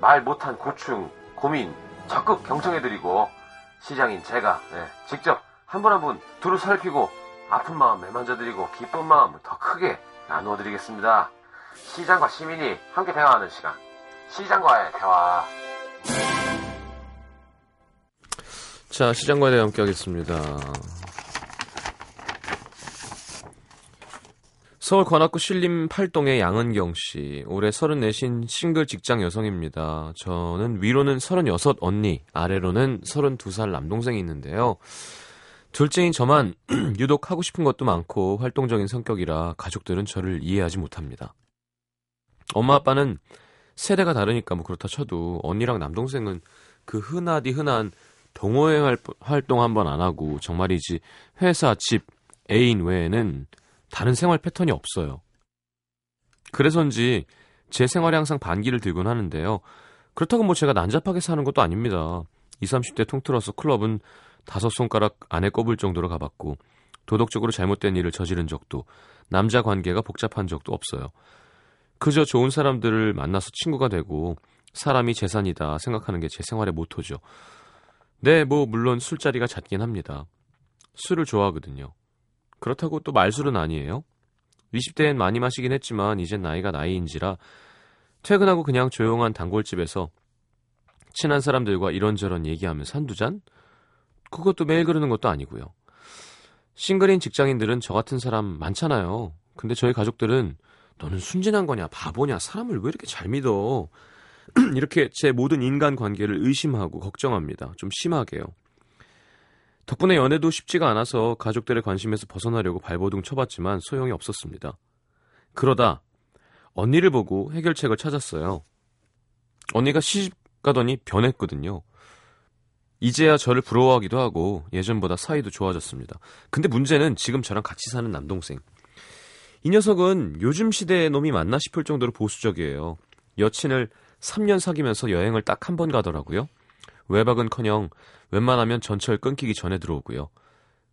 말 못한 고충, 고민 적극 경청해드리고 시장인 제가 네, 직접 한 분 한 분 두루 살피고 아픈 마음 매만져드리고 기쁜 마음 더 크게 나누어드리겠습니다. 시장과 시민이 함께 대화하는 시간. 시장과의 대화. 자, 시장과에 대해 함께 하겠습니다. 서울 관악구 신림 8동의 양은경 씨. 올해 34신 싱글 직장 여성입니다. 저는 위로는 36 언니, 아래로는 32살 남동생이 있는데요. 둘째인 저만 유독 하고 싶은 것도 많고 활동적인 성격이라 가족들은 저를 이해하지 못합니다. 엄마 아빠는 세대가 다르니까 뭐 그렇다 쳐도 언니랑 남동생은 그 흔하디 흔한 동호회 활- 활동 한 번 안 하고 정말이지 회사, 집, 애인 외에는 다른 생활 패턴이 없어요. 그래서인지 제 생활에 항상 반기를 들곤 하는데요. 그렇다고 뭐 제가 난잡하게 사는 것도 아닙니다. 20, 30대 통틀어서 클럽은 다섯 손가락 안에 꼽을 정도로 가봤고 도덕적으로 잘못된 일을 저지른 적도 남자 관계가 복잡한 적도 없어요. 그저 좋은 사람들을 만나서 친구가 되고 사람이 재산이다 생각하는 게 제 생활의 모토죠. 네, 뭐 물론 술자리가 잦긴 합니다. 술을 좋아하거든요. 그렇다고 또 말술은 아니에요. 20대엔 많이 마시긴 했지만 이젠 나이가 나이인지라 퇴근하고 그냥 조용한 단골집에서 친한 사람들과 이런저런 얘기하면서 한두 잔? 그것도 매일 그러는 것도 아니고요. 싱글인 직장인들은 저 같은 사람 많잖아요. 근데 저희 가족들은 너는 순진한 거냐, 바보냐, 사람을 왜 이렇게 잘 믿어? 이렇게 제 모든 인간 관계를 의심하고 걱정합니다. 좀 심하게요. 덕분에 연애도 쉽지가 않아서 가족들의 관심에서 벗어나려고 발버둥 쳐봤지만 소용이 없었습니다. 그러다 언니를 보고 해결책을 찾았어요. 언니가 시집 가더니 변했거든요. 이제야 저를 부러워하기도 하고 예전보다 사이도 좋아졌습니다. 근데 문제는 지금 저랑 같이 사는 남동생. 이 녀석은 요즘 시대의 놈이 맞나 싶을 정도로 보수적이에요. 여친을 3년 사귀면서 여행을 딱 한 번 가더라고요. 외박은커녕 웬만하면 전철 끊기기 전에 들어오고요.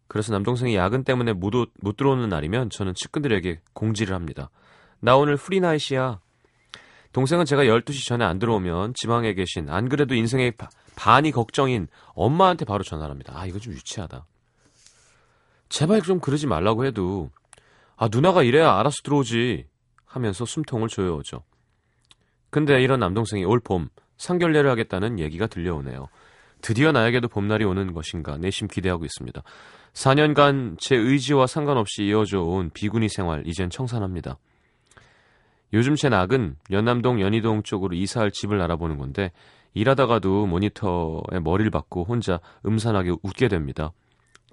그래서 남동생이 야근 때문에 못, 오- 못 들어오는 날이면 저는 측근들에게 공지를 합니다. 나 오늘 프리나이시야. 동생은 제가 12시 전에 안 들어오면 지방에 계신 안 그래도 인생의 바- 반이 걱정인 엄마한테 바로 전화를 합니다. 아 이거 좀 유치하다. 제발 좀 그러지 말라고 해도 아 누나가 이래야 알아서 들어오지 하면서 숨통을 조여오죠. 근데 이런 남동생이 올 봄 상견례를 하겠다는 얘기가 들려오네요. 드디어 나에게도 봄날이 오는 것인가 내심 기대하고 있습니다. 4년간 제 의지와 상관없이 이어져 온 비구니 생활 이젠 청산합니다. 요즘 제 낙은 연남동 연희동 쪽으로 이사할 집을 알아보는 건데 일하다가도 모니터에 머리를 박고 혼자 음산하게 웃게 됩니다.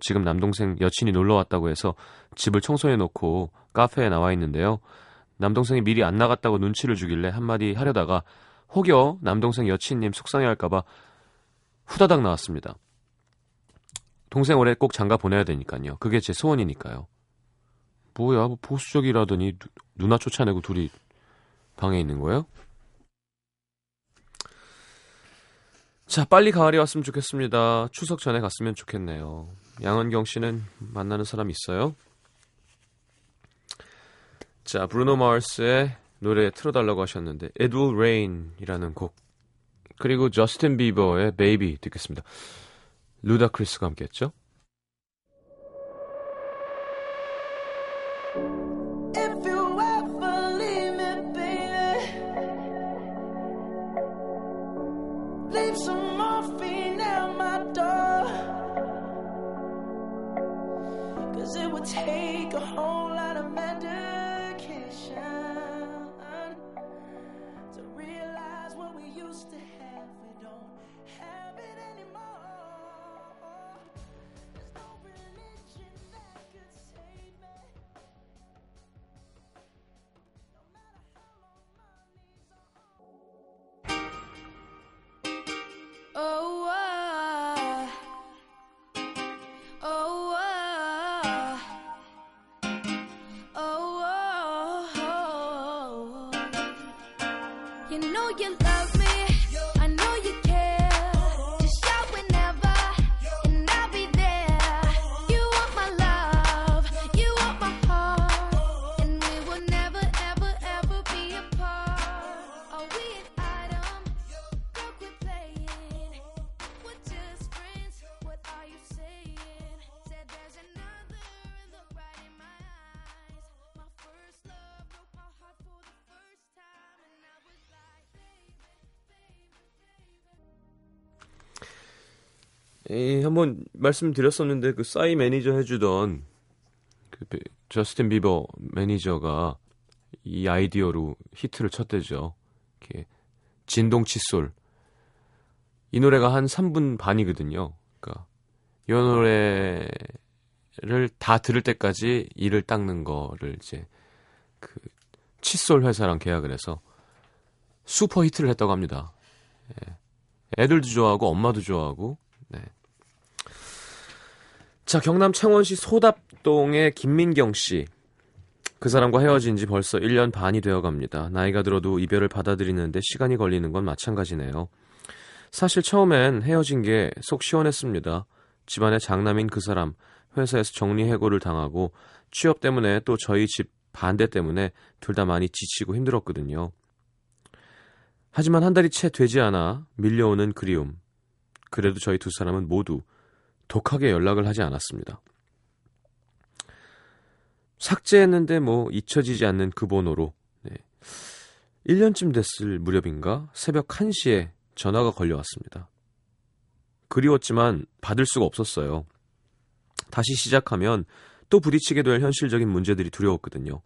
지금 남동생 여친이 놀러 왔다고 해서 집을 청소해 놓고 카페에 나와 있는데요. 남동생이 미리 안 나갔다고 눈치를 주길래 한마디 하려다가 혹여 남동생 여친님 속상해 할까봐 후다닥 나왔습니다. 동생 올해 꼭 장가 보내야 되니까요. 그게 제 소원이니까요. 뭐야, 뭐 보수적이라더니 누, 누나 쫓아내고 둘이 방에 있는 거예요? 자, 빨리 가을이 왔으면 좋겠습니다. 추석 전에 갔으면 좋겠네요. 양은경 씨는 만나는 사람 있어요? 자, 브루노 마르스의 노래 틀어달라고 하셨는데 Will Rain이라는 곡 그리고 저스틴 비버의 Baby 듣겠습니다. 루다 크리스가 함께했죠. 한번 말씀드렸었는데 그 싸이 매니저 해주던 그 베- 저스틴 비버 매니저가 이 아이디어로 히트를 쳤대죠. 이렇게 진동 칫솔. 이 노래가 한 3분 반이거든요. 그러니까 이 노래를 다 들을 때까지 이를 닦는 거를 이제 그 칫솔 회사랑 계약을 해서 슈퍼 히트를 했다고 합니다. 예. 애들도 좋아하고 엄마도 좋아하고 네. 자, 경남 창원시 소답동의 김민경 씨. 그 사람과 헤어진 지 벌써 1년 반이 되어 갑니다. 나이가 들어도 이별을 받아들이는데 시간이 걸리는 건 마찬가지네요. 사실 처음엔 헤어진 게 속 시원했습니다. 집안의 장남인 그 사람, 회사에서 정리해고를 당하고 취업 때문에 또 저희 집 반대 때문에 둘 다 많이 지치고 힘들었거든요. 하지만 한 달이 채 되지 않아 밀려오는 그리움. 그래도 저희 두 사람은 모두 독하게 연락을 하지 않았습니다. 삭제했는데 뭐 잊혀지지 않는 그 번호로 네. 1년쯤 됐을 무렵인가 새벽 1시에 전화가 걸려왔습니다. 그리웠지만 받을 수가 없었어요. 다시 시작하면 또 부딪히게 될 현실적인 문제들이 두려웠거든요.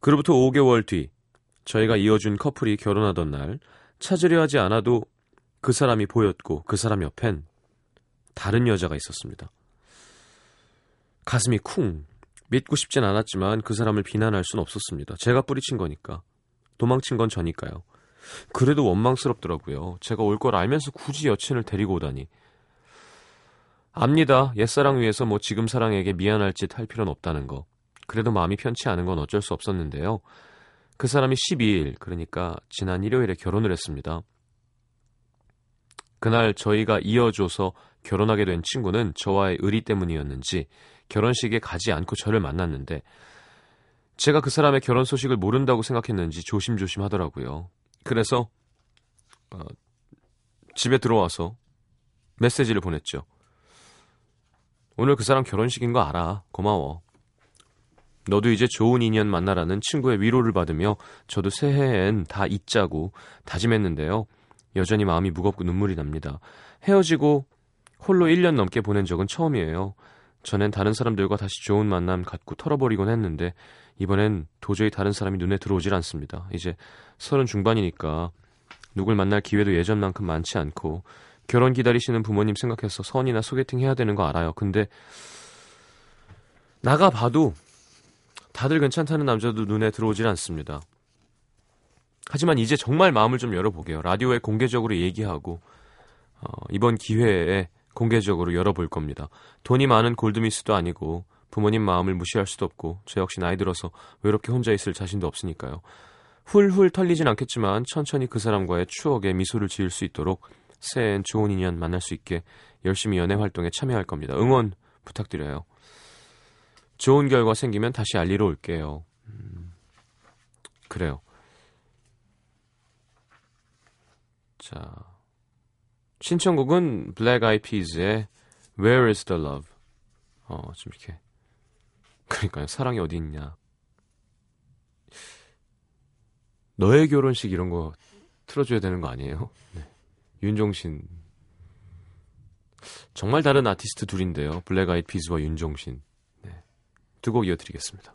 그로부터 5개월 뒤 저희가 이어준 커플이 결혼하던 날 찾으려 하지 않아도 그 사람이 보였고 그 사람 옆엔 다른 여자가 있었습니다. 가슴이 쿵 믿고 싶진 않았지만 그 사람을 비난할 순 없었습니다. 제가 뿌리친 거니까. 도망친 건 저니까요. 그래도 원망스럽더라고요. 제가 올 걸 알면서 굳이 여친을 데리고 오다니. 압니다. 옛사랑 위해서 뭐 지금 사랑에게 미안할 짓 할 필요는 없다는 거. 그래도 마음이 편치 않은 건 어쩔 수 없었는데요. 그 사람이 12일, 그러니까 지난 일요일에 결혼을 했습니다. 그날 저희가 이어줘서 결혼하게 된 친구는 저와의 의리 때문이었는지 결혼식에 가지 않고 저를 만났는데 제가 그 사람의 결혼 소식을 모른다고 생각했는지 조심조심 하더라고요. 그래서 어, 집에 들어와서 메시지를 보냈죠. 오늘 그 사람 결혼식인 거 알아. 고마워. 너도 이제 좋은 인연 만나라는 친구의 위로를 받으며 저도 새해엔 다 잊자고 다짐했는데요. 여전히 마음이 무겁고 눈물이 납니다. 헤어지고 홀로 1년 넘게 보낸 적은 처음이에요. 전엔 다른 사람들과 다시 좋은 만남 갖고 털어버리곤 했는데 이번엔 도저히 다른 사람이 눈에 들어오질 않습니다. 이제 서른 중반이니까 누굴 만날 기회도 예전만큼 많지 않고 결혼 기다리시는 부모님 생각해서 선이나 소개팅 해야 되는 거 알아요. 근데 나가 봐도 다들 괜찮다는 남자도 눈에 들어오질 않습니다. 하지만 이제 정말 마음을 좀 열어보게요. 라디오에 공개적으로 얘기하고 어, 이번 기회에 공개적으로 열어볼 겁니다. 돈이 많은 골드미스도 아니고 부모님 마음을 무시할 수도 없고 저 역시 나이 들어서 외롭게 혼자 있을 자신도 없으니까요. 훌훌 털리진 않겠지만 천천히 그 사람과의 추억에 미소를 지을 수 있도록 새해엔 좋은 인연 만날 수 있게 열심히 연애 활동에 참여할 겁니다. 응원 부탁드려요. 좋은 결과 생기면 다시 알리러 올게요. 음, 그래요. 자, 신청곡은 블랙 아이 피즈의 Where is the Love? 어, 좀 이렇게. 그러니까요, 사랑이 어디 있냐. 너의 결혼식 이런 거 틀어줘야 되는 거 아니에요? 네. 윤종신. 정말 다른 아티스트 둘인데요. 블랙 아이 피즈와 윤종신. 네. 두 곡 이어드리겠습니다.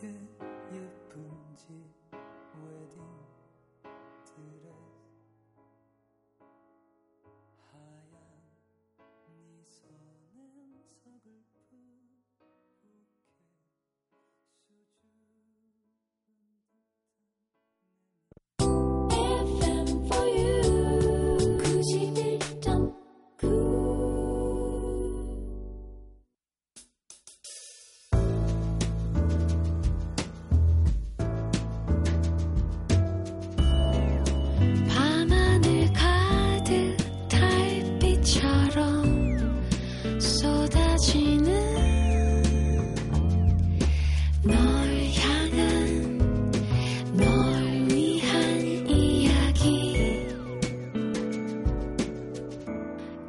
그렇게 예쁜지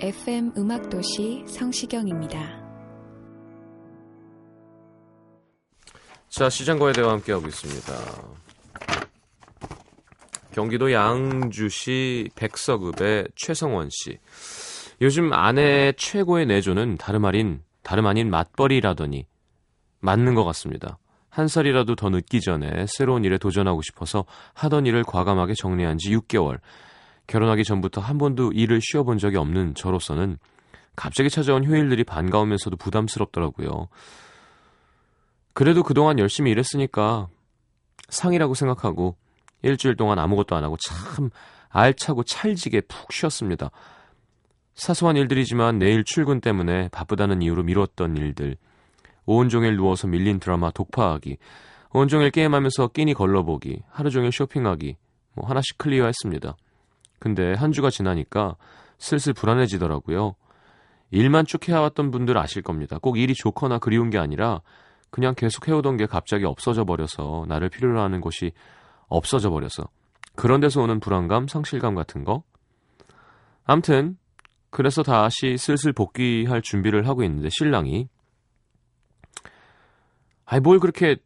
FM 음악도시 성시경입니다. 자, 시장과의 대화 함께하고 있습니다. 경기도 양주시 백서급의 최성원 씨. 요즘 아내 최고의 내조는 다름 아닌, 다름 아닌 맞벌이라더니 맞는 것 같습니다. 한 살이라도 더 늦기 전에 새로운 일에 도전하고 싶어서 하던 일을 과감하게 정리한 지 6개월. 결혼하기 전부터 한 번도 일을 쉬어본 적이 없는 저로서는 갑자기 찾아온 휴일들이 반가우면서도 부담스럽더라고요. 그래도 그동안 열심히 일했으니까 상이라고 생각하고 일주일 동안 아무것도 안 하고 참 알차고 찰지게 푹 쉬었습니다. 사소한 일들이지만 내일 출근 때문에 바쁘다는 이유로 미뤘던 일들. 온종일 누워서 밀린 드라마 독파하기. 온종일 게임하면서 끼니 걸러보기. 하루 종일 쇼핑하기. 뭐 하나씩 클리어했습니다. 근데 한 주가 지나니까 슬슬 불안해지더라고요. 일만 쭉 해왔던 분들 아실 겁니다. 꼭 일이 좋거나 그리운 게 아니라 그냥 계속 해오던 게 갑자기 없어져 버려서 나를 필요로 하는 곳이 없어져 버려서 그런 데서 오는 불안감, 상실감 같은 거. 암튼 그래서 다시 슬슬 복귀할 준비를 하고 있는데 신랑이 아이 뭘 그렇게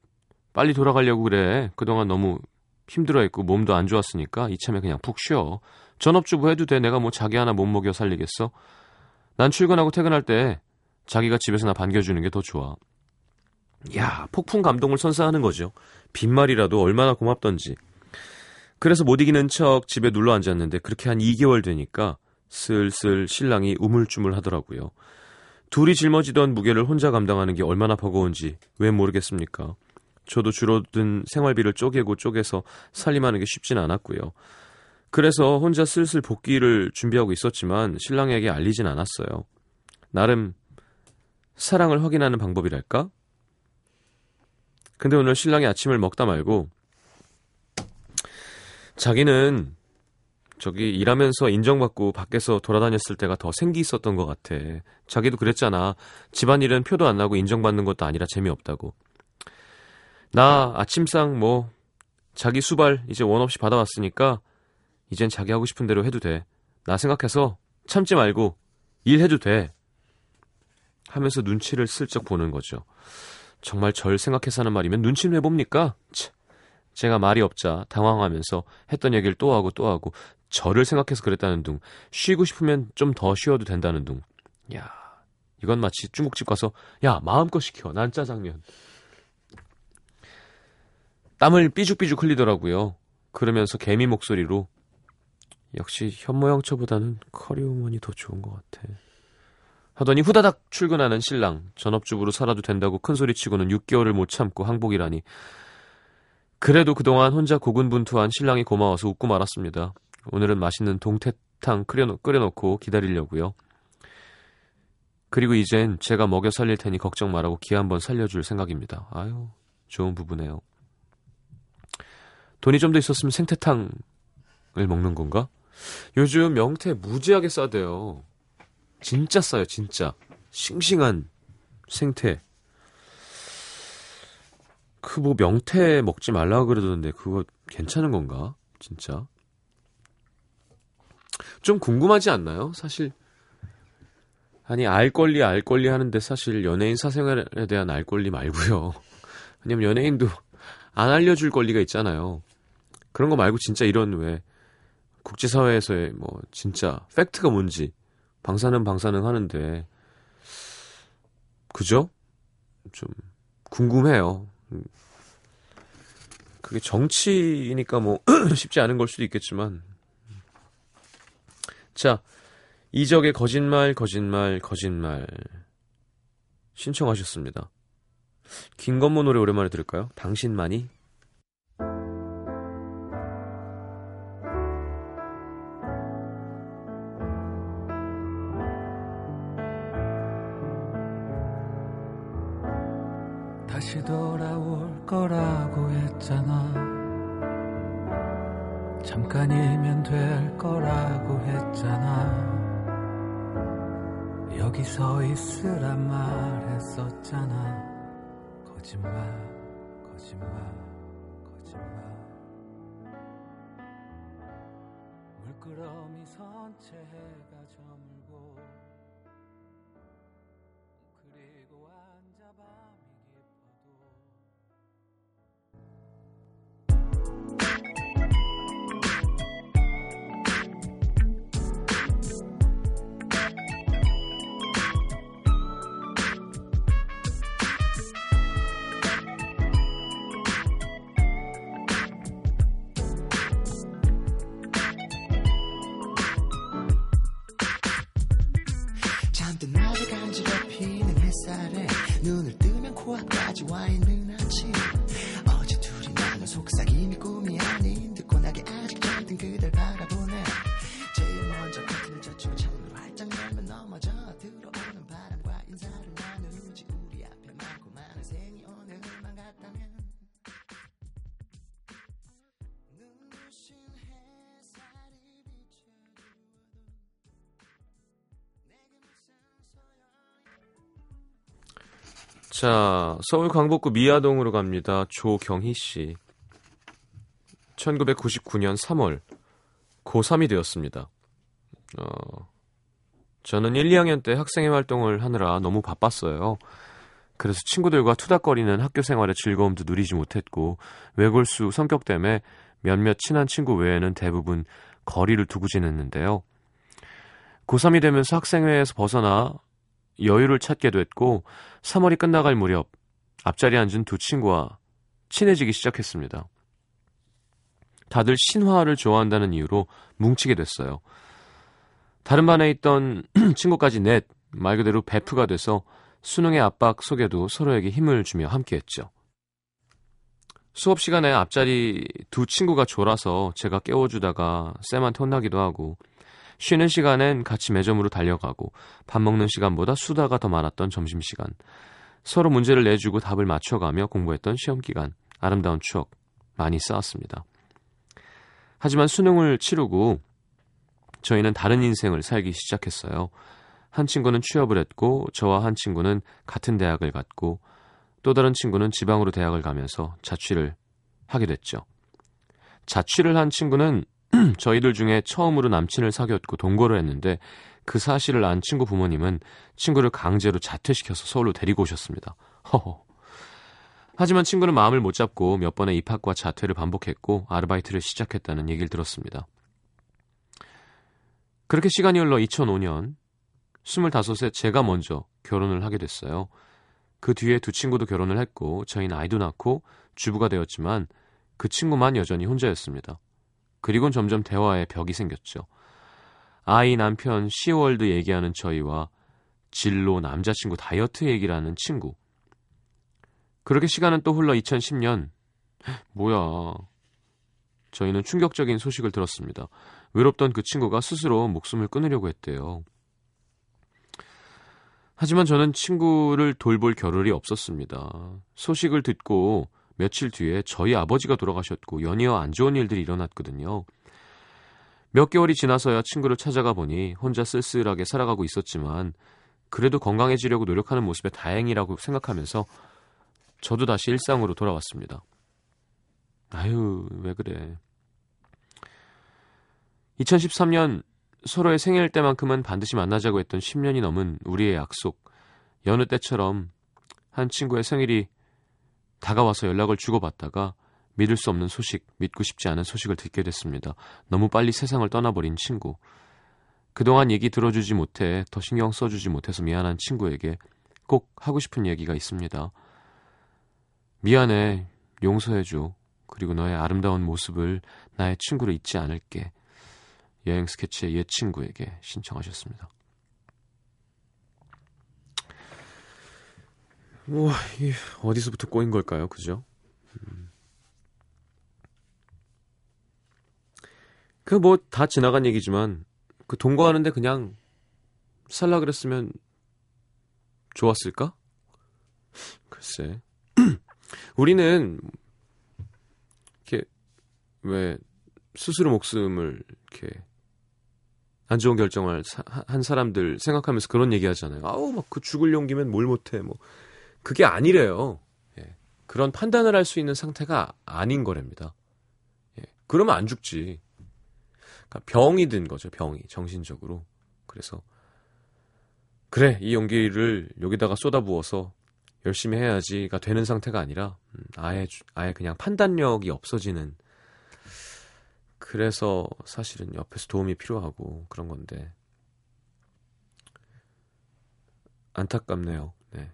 빨리 돌아가려고 그래. 그동안 너무 힘들어했고 몸도 안 좋았으니까 이참에 그냥 푹 쉬어. 전업주부 해도 돼. 내가 뭐 자기 하나 못 먹여 살리겠어. 난 출근하고 퇴근할 때 자기가 집에서 나 반겨주는 게 더 좋아. 야, 폭풍 감동을 선사하는 거죠. 빈말이라도 얼마나 고맙던지. 그래서 못 이기는 척 집에 눌러 앉았는데 그렇게 한 2개월 되니까 슬슬 신랑이 우물쭈물 하더라고요. 둘이 짊어지던 무게를 혼자 감당하는 게 얼마나 버거운지 왜 모르겠습니까? 저도 줄어든 생활비를 쪼개고 쪼개서 살림하는 게 쉽진 않았고요. 그래서 혼자 슬슬 복귀를 준비하고 있었지만 신랑에게 알리진 않았어요. 나름 사랑을 확인하는 방법이랄까? 근데 오늘 신랑이 아침을 먹다 말고 자기는 저기 일하면서 인정받고 밖에서 돌아다녔을 때가 더 생기 있었던 것 같아. 자기도 그랬잖아. 집안일은 표도 안 나고 인정받는 것도 아니라 재미없다고. 나 아침상 뭐 자기 수발 이제 원 없이 받아왔으니까 이젠 자기 하고 싶은 대로 해도 돼. 나 생각해서 참지 말고 일해도 돼. 하면서 눈치를 슬쩍 보는 거죠. 정말 절 생각해서 하는 말이면 눈치는 왜 봅니까? 치, 제가 말이 없자 당황하면서 했던 얘기를 또 하고 또 하고 저를 생각해서 그랬다는 둥 쉬고 싶으면 좀 더 쉬어도 된다는 둥 야, 이건 마치 중국집 가서 야, 마음껏 시켜. 난 짜장면. 땀을 삐죽삐죽 흘리더라고요. 그러면서 개미 목소리로 역시 현모양처보다는 커리어우먼이 더 좋은 것 같아. 하더니 후다닥 출근하는 신랑 전업주부로 살아도 된다고 큰소리치고는 6개월을 못 참고 항복이라니 그래도 그동안 혼자 고군분투한 신랑이 고마워서 웃고 말았습니다. 오늘은 맛있는 동태탕 끓여놓, 끓여놓고 기다리려고요. 그리고 이젠 제가 먹여 살릴 테니 걱정 말라고 기 한번 살려줄 생각입니다. 아유 좋은 부부네요. 돈이 좀 더 있었으면 생태탕을 먹는 건가? 요즘 명태 무지하게 싸대요. 진짜 싸요, 진짜. 싱싱한 생태. 그 뭐 명태 먹지 말라고 그러던데 그거 괜찮은 건가? 진짜. 좀 궁금하지 않나요? 사실 아니 알 권리 알 권리 하는데 사실 연예인 사생활에 대한 알 권리 말고요. 왜냐면 연예인도 안 알려줄 권리가 있잖아요. 그런 거 말고 진짜 이런 왜 국제사회에서의 뭐 진짜 팩트가 뭔지 방사능 방사능 하는데 그죠? 좀 궁금해요. 그게 정치이니까 뭐 쉽지 않은 걸 수도 있겠지만 자 이적의 거짓말 거짓말 거짓말 신청하셨습니다. 김건모 노래 오랜만에 들을까요? 당신만이 코 자, 서울 광복구 미아동으로 갑니다. 조경희 씨. 1999년 3월 고3이 되었습니다. 어, 저는 1, 2학년 때 학생회 활동을 하느라 너무 바빴어요. 그래서 친구들과 투닥거리는 학교 생활의 즐거움도 누리지 못했고 외골수 성격 때문에 몇몇 친한 친구 외에는 대부분 거리를 두고 지냈는데요. 고3이 되면서 학생회에서 벗어나 여유를 찾게 됐고 3월이 끝나갈 무렵 앞자리에 앉은 두 친구와 친해지기 시작했습니다. 다들 신화를 좋아한다는 이유로 뭉치게 됐어요. 다른 반에 있던 친구까지 넷, 말 그대로 베프가 돼서 수능의 압박 속에도 서로에게 힘을 주며 함께했죠. 수업 시간에 앞자리 두 친구가 졸아서 제가 깨워주다가 쌤한테 혼나기도 하고 쉬는 시간엔 같이 매점으로 달려가고 밥 먹는 시간보다 수다가 더 많았던 점심시간 서로 문제를 내주고 답을 맞춰가며 공부했던 시험기간 아름다운 추억 많이 쌓았습니다. 하지만 수능을 치르고 저희는 다른 인생을 살기 시작했어요. 한 친구는 취업을 했고 저와 한 친구는 같은 대학을 갔고 또 다른 친구는 지방으로 대학을 가면서 자취를 하게 됐죠. 자취를 한 친구는 저희들 중에 처음으로 남친을 사귀었고 동거를 했는데 그 사실을 안 친구 부모님은 친구를 강제로 자퇴시켜서 서울로 데리고 오셨습니다. 허허. 하지만 친구는 마음을 못 잡고 몇 번의 입학과 자퇴를 반복했고 아르바이트를 시작했다는 얘기를 들었습니다. 그렇게 시간이 흘러 2005년 25세 제가 먼저 결혼을 하게 됐어요. 그 뒤에 두 친구도 결혼을 했고 저희는 아이도 낳고 주부가 되었지만 그 친구만 여전히 혼자였습니다. 그리곤 점점 대화에 벽이 생겼죠. 아이 남편 시월드 얘기하는 저희와 진로 남자친구 다이어트 얘기라는 친구. 그렇게 시간은 또 흘러 2010년. 뭐야. 저희는 충격적인 소식을 들었습니다. 외롭던 그 친구가 스스로 목숨을 끊으려고 했대요. 하지만 저는 친구를 돌볼 겨를이 없었습니다. 소식을 듣고 며칠 뒤에 저희 아버지가 돌아가셨고 연이어 안 좋은 일들이 일어났거든요. 몇 개월이 지나서야 친구를 찾아가 보니 혼자 쓸쓸하게 살아가고 있었지만 그래도 건강해지려고 노력하는 모습에 다행이라고 생각하면서 저도 다시 일상으로 돌아왔습니다. 아유, 왜 그래. 2013년 서로의 생일 때만큼은 반드시 만나자고 했던 10년이 넘은 우리의 약속. 여느 때처럼 한 친구의 생일이 다가와서 연락을 주고받다가 믿을 수 없는 소식, 믿고 싶지 않은 소식을 듣게 됐습니다. 너무 빨리 세상을 떠나버린 친구. 그동안 얘기 들어주지 못해 더 신경 써주지 못해서 미안한 친구에게 꼭 하고 싶은 얘기가 있습니다. 미안해, 용서해줘. 그리고 너의 아름다운 모습을 나의 친구로 잊지 않을게. 여행 스케치의 옛 친구에게 신청하셨습니다. 우와, 이게 어디서부터 꼬인 걸까요? 그죠? 음. 그뭐 다 지나간 얘기지만 그 동거하는데 그냥 살라 그랬으면 좋았을까? 글쎄. 우리는 이렇게 왜 스스로 목숨을 이렇게 안 좋은 결정을 사, 한 사람들 생각하면서 그런 얘기 하잖아요. 아우 막 그 죽을 용기면 뭘 못해 뭐 그게 아니래요. 예. 그런 판단을 할 수 있는 상태가 아닌 거랍니다. 예. 그러면 안 죽지. 그러니까 병이 든 거죠. 병이 정신적으로. 그래서 그래 이 용기를 여기다가 쏟아부어서 열심히 해야지가 되는 상태가 아니라 음, 아예 아예 그냥 판단력이 없어지는 그래서 사실은 옆에서 도움이 필요하고 그런 건데 안타깝네요. 네.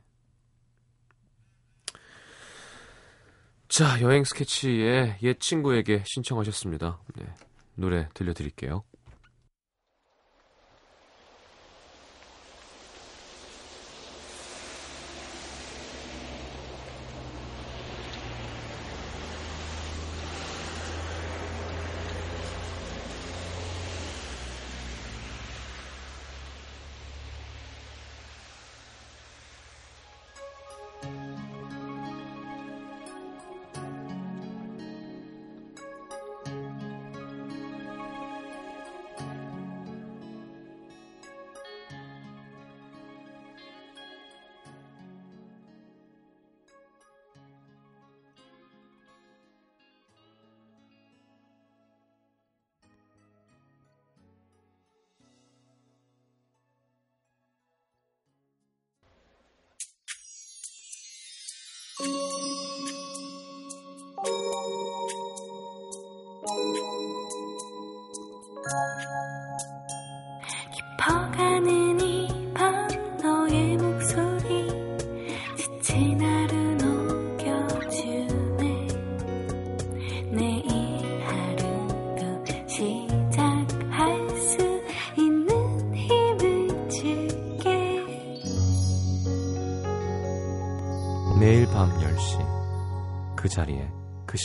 자, 여행 스케치의 옛 친구에게 신청하셨습니다. 네. 노래 들려드릴게요. 깊어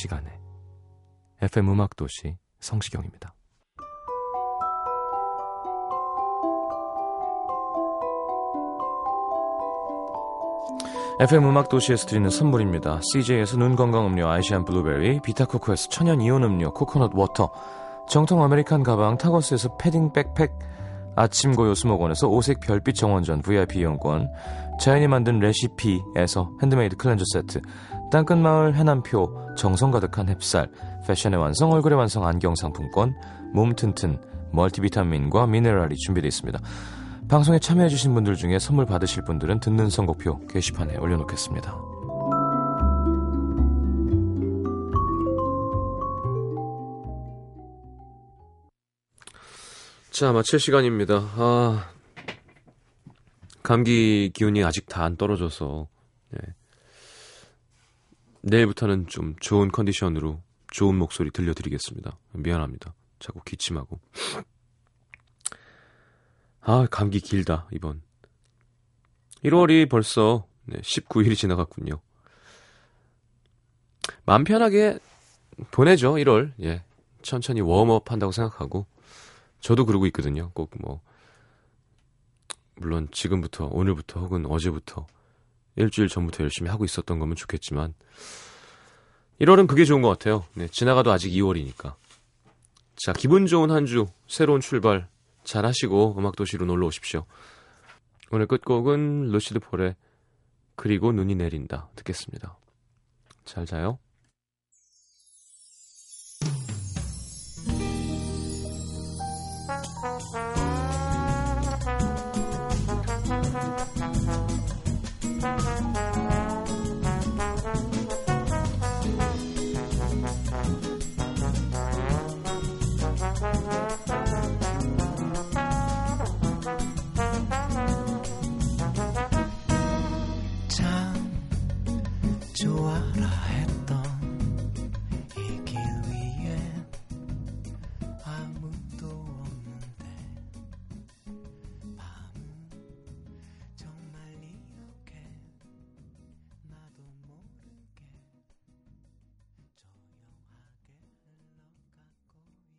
시간에 FM 음악 도시 성시경입니다. FM 음악 도시에서 드리는 선물입니다. CJ에서 눈 건강 음료 아이시안 블루베리, 비타코코에서 천연 이온 음료 코코넛 워터, 정통 American 가방 타거스에서 패딩 백팩 아침 고요 수목원에서 오색 별빛 정원전 VIP 이용권 자연이 만든 레시피에서 handmade cleanser 세트 땅끝마을 해남표 정성 가득한 햅쌀 패션의 완성 얼굴의 완성 안경 상품권 몸 튼튼 멀티비타민과 미네랄이 준비되어 있습니다. 방송에 참여해주신 분들 중에 선물 받으실 분들은 듣는 선곡표 게시판에 올려놓겠습니다. 자, 마칠 시간입니다. 아, 감기 기운이 아직 다 안 떨어져서, 네. 내일부터는 좀 좋은 컨디션으로 좋은 목소리 들려드리겠습니다. 미안합니다. 자꾸 기침하고. 아, 감기 길다, 이번. 1월이 벌써 네, 19일이 지나갔군요. 마음 편하게 보내죠, 1월. 예. 천천히 웜업 한다고 생각하고. 저도 그러고 있거든요. 꼭 뭐, 물론 지금부터, 오늘부터 혹은 어제부터, 일주일 전부터 열심히 하고 있었던 거면 좋겠지만, 1월은 그게 좋은 것 같아요. 네, 지나가도 아직 2월이니까. 자, 기분 좋은 한 주, 새로운 출발 잘 하시고 음악도시로 놀러 오십시오. 오늘 끝곡은 루시드 폴의 그리고 눈이 내린다 듣겠습니다. 잘 자요.